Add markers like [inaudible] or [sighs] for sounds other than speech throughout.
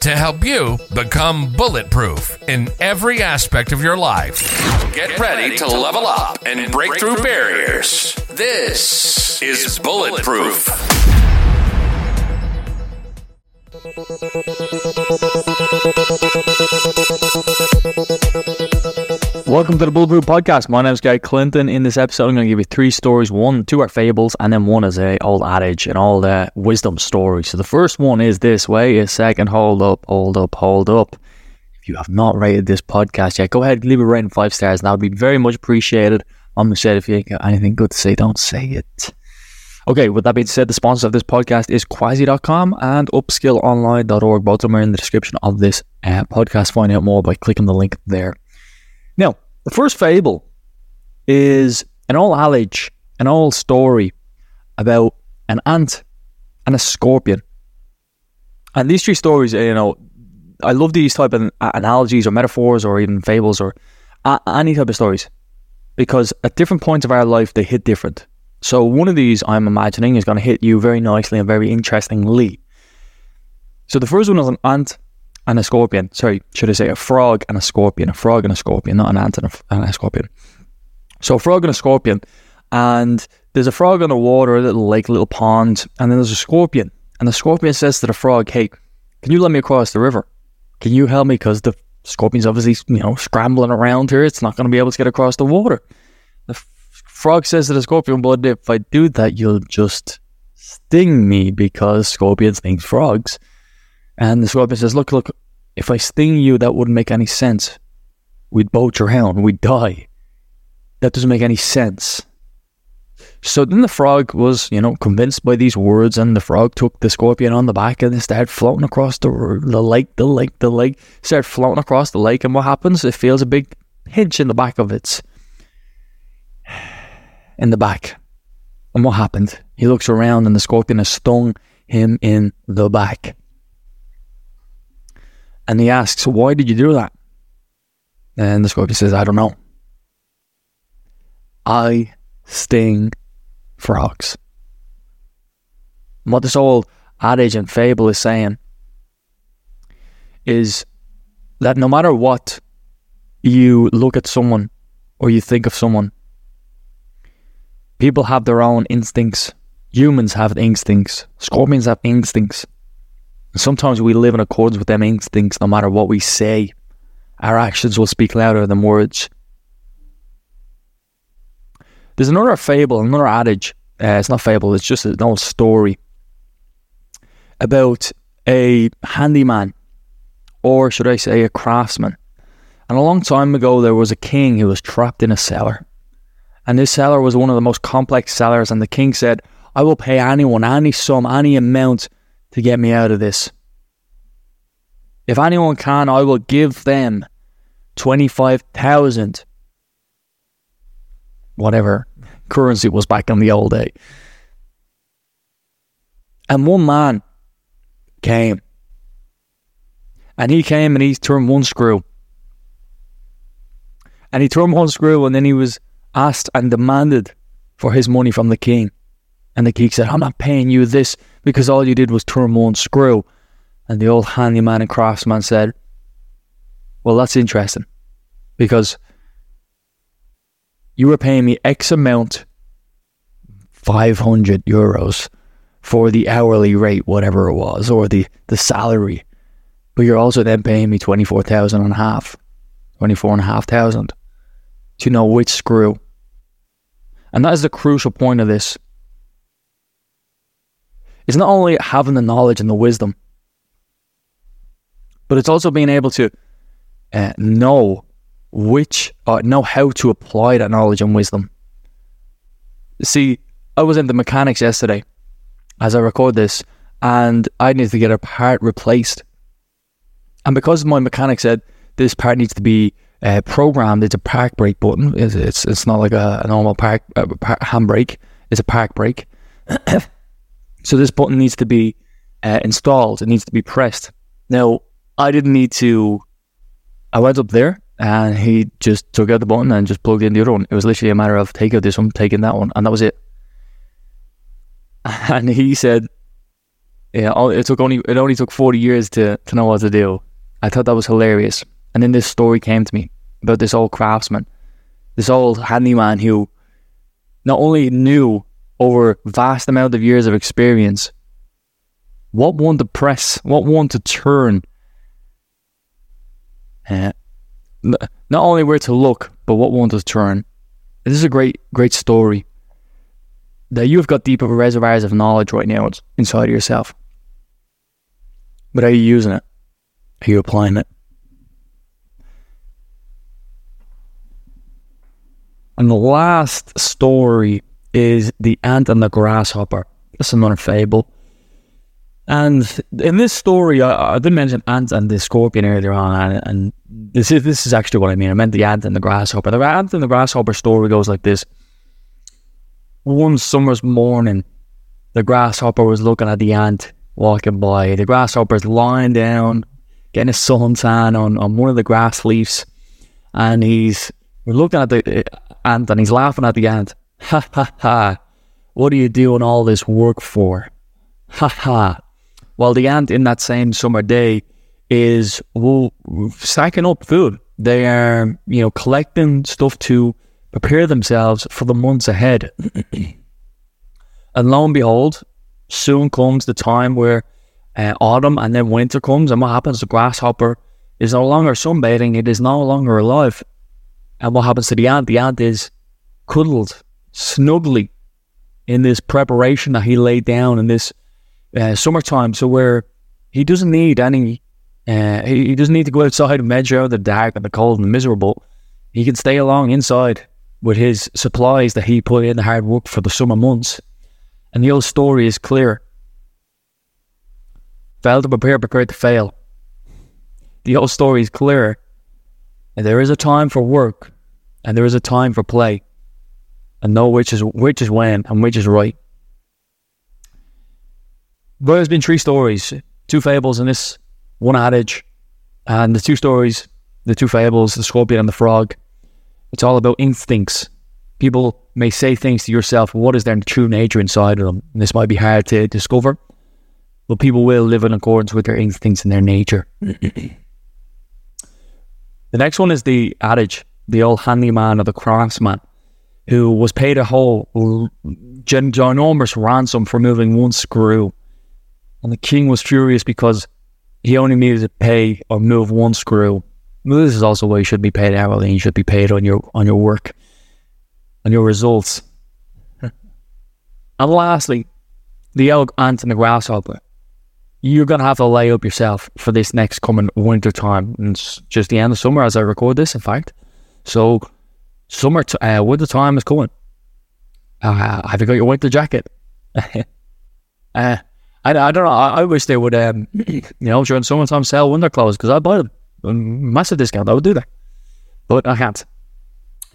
to help you become bulletproof in every aspect of your life. Get ready to level up and break through barriers. This is Bulletproof. Welcome to the Bulletproof Podcast. My name is Guy Clinton. In this episode, I'm going to give you three stories. One, two are fables, and then one is a old adage and all the wisdom stories. So the first one is this. way. a second. Hold up. Hold up. Hold up. If you have not rated this podcast yet, go ahead and leave a rating five stars, and that would be very much appreciated. I'm said if you got anything good to say, don't say it. Okay, with that being said, the sponsor of this podcast is Qwazee.com and upskillonline.org. Both of them are in the description of this uh, podcast. Find out more by clicking the link there. Now, the first fable is an old adage, an old story about an ant and a scorpion. And these three stories, you know, I love these type of analogies or metaphors or even fables or any type of stories because at different points of our life they hit different. So one of these I'm imagining is going to hit you very nicely and very interestingly. So the first one is an ant and a scorpion. Sorry, should I say a frog and a scorpion? A frog and a scorpion, not an ant and a, and a scorpion. So a frog and a scorpion, and there's a frog on the water, a little lake, a little pond, and then there's a scorpion. And the scorpion says to the frog, "Hey, can you let me across the river? Can you help me? Because the scorpion's obviously you know scrambling around here. It's not going to be able to get across the water." The f- frog says to the scorpion, "But if I do that, you'll just sting me because scorpions sting frogs." And the scorpion says, Look, look, if I sting you, that wouldn't make any sense. We'd both drown, we'd die. That doesn't make any sense. So then the frog was, you know, convinced by these words, and the frog took the scorpion on the back and they started floating across the, the lake, the lake, the lake. Started floating across the lake, and what happens? It feels a big pinch in the back of its. [sighs] in the back. And what happened? He looks around, and the scorpion has stung him in the back. And he asks, Why did you do that? And the scorpion says, I don't know. I sting frogs. And what this old adage and fable is saying is that no matter what you look at someone or you think of someone, people have their own instincts. Humans have instincts. Scorpions have instincts. Sometimes we live in accordance with them instincts no matter what we say. Our actions will speak louder than words. There's another fable, another adage. Uh, it's not fable, it's just an old story about a handyman, or should I say, a craftsman. And a long time ago, there was a king who was trapped in a cellar. And this cellar was one of the most complex cellars. And the king said, I will pay anyone, any sum, any amount to get me out of this. If anyone can, I will give them 25,000 whatever currency was back in the old day. And one man came. And he came and he turned one screw. And he turned one screw and then he was asked and demanded for his money from the king. And the king said, I'm not paying you this because all you did was turn one screw. And the old handyman and craftsman said, Well, that's interesting because you were paying me X amount, 500 euros, for the hourly rate, whatever it was, or the, the salary. But you're also then paying me 24,000 and a half, 24 and a half thousand to know which screw. And that is the crucial point of this is not only having the knowledge and the wisdom, but it's also being able to uh, know which, uh, know how to apply that knowledge and wisdom. See, I was in the mechanics yesterday as I record this, and I needed to get a part replaced. And because my mechanic said this part needs to be uh, programmed. It's a park brake button. It's it's, it's not like a, a normal park, uh, park handbrake. It's a park brake. [coughs] so this button needs to be uh, installed. It needs to be pressed. Now I didn't need to. I went up there and he just took out the button and just plugged in the other one. It was literally a matter of take out this one, taking that one, and that was it. [laughs] And he said, "Yeah, it took only it only took forty years to to know what to do." I thought that was hilarious. And then this story came to me about this old craftsman, this old handyman who not only knew over vast amount of years of experience what one to press, what one to turn. Uh, not only where to look, but what one to turn. This is a great, great story that you've got deeper reservoirs of knowledge right now inside of yourself. But are you using it? Are you applying it? And the last story is the ant and the grasshopper. That's another fable. And in this story, I, I did mention ant and the scorpion earlier on, and, and, this is this is actually what I mean. I meant the ant and the grasshopper. The ant and the grasshopper story goes like this: One summer's morning, the grasshopper was looking at the ant walking by. The grasshopper's lying down, getting a suntan on on one of the grass leaves, and he's looking at the uh, ant and he's laughing at the ant. Ha ha ha! What are you doing all this work for? Ha ha! While the ant in that same summer day is well, stacking up food. They are, you know, collecting stuff to prepare themselves for the months ahead. [clears throat] and lo and behold, soon comes the time where uh, autumn and then winter comes, and what happens? The grasshopper is no longer sunbathing; it is no longer alive. And what happens to the ant? The ant is cuddled snugly in this preparation that he laid down in this uh, summertime, so where he doesn't need any, uh, he, he, doesn't need to go outside and measure the dark and the cold and the miserable. He can stay along inside with his supplies that he put in the hard work for the summer months. And the old story is clear. Fail to prepare, prepare to fail. The old story is clear. And there is a time for work and there is a time for play. And know which is which is when and which is right. There's been three stories, two fables in this, one adage, and the two stories, the two fables, the scorpion and the frog. It's all about instincts. People may say things to yourself, what is their true nature inside of them? And this might be hard to discover, but people will live in accordance with their instincts and their nature. [clears throat] the next one is the adage, the old handyman or the craftsman, who was paid a whole ginormous ransom for moving one screw and the king was furious because he only needed to pay or move one screw. This is also why you should be paid hourly. You should be paid on your on your work, on your results. [laughs] and lastly, the elk, ant, and the grasshopper. You're gonna have to lay up yourself for this next coming winter time. It's just the end of summer as I record this. In fact, so summer, t- uh, winter time is coming. Uh, have you got your winter jacket? [laughs] uh, I, I don't know. I, I wish they would, um, [clears throat] you know, during summertime sell winter clothes because I'd buy them. Massive discount. I would do that. But I can't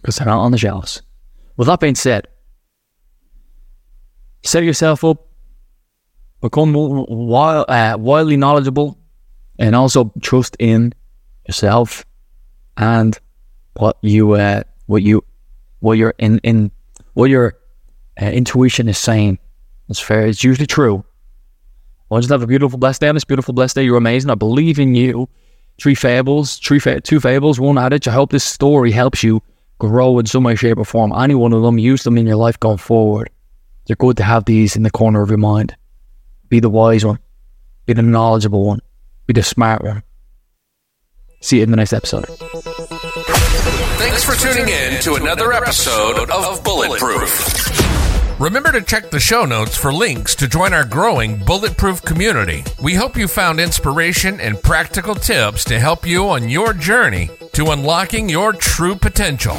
because they're not on the shelves. With that being said, set yourself up, become wild, uh, wildly knowledgeable, and also trust in yourself and what you, uh, what you, what your in in what your uh, intuition is saying. It's fair. It's usually true. Well, just have a beautiful, blessed day on this beautiful, blessed day. You're amazing. I believe in you. Three fables, three fa- two fables, one adage. I hope this story helps you grow in some way, shape, or form. Any one of them, use them in your life going forward. They're good to have these in the corner of your mind. Be the wise one. Be the knowledgeable one. Be the smart one. See you in the next episode. Thanks for tuning in to another episode of Bulletproof. Remember to check the show notes for links to join our growing bulletproof community. We hope you found inspiration and practical tips to help you on your journey to unlocking your true potential.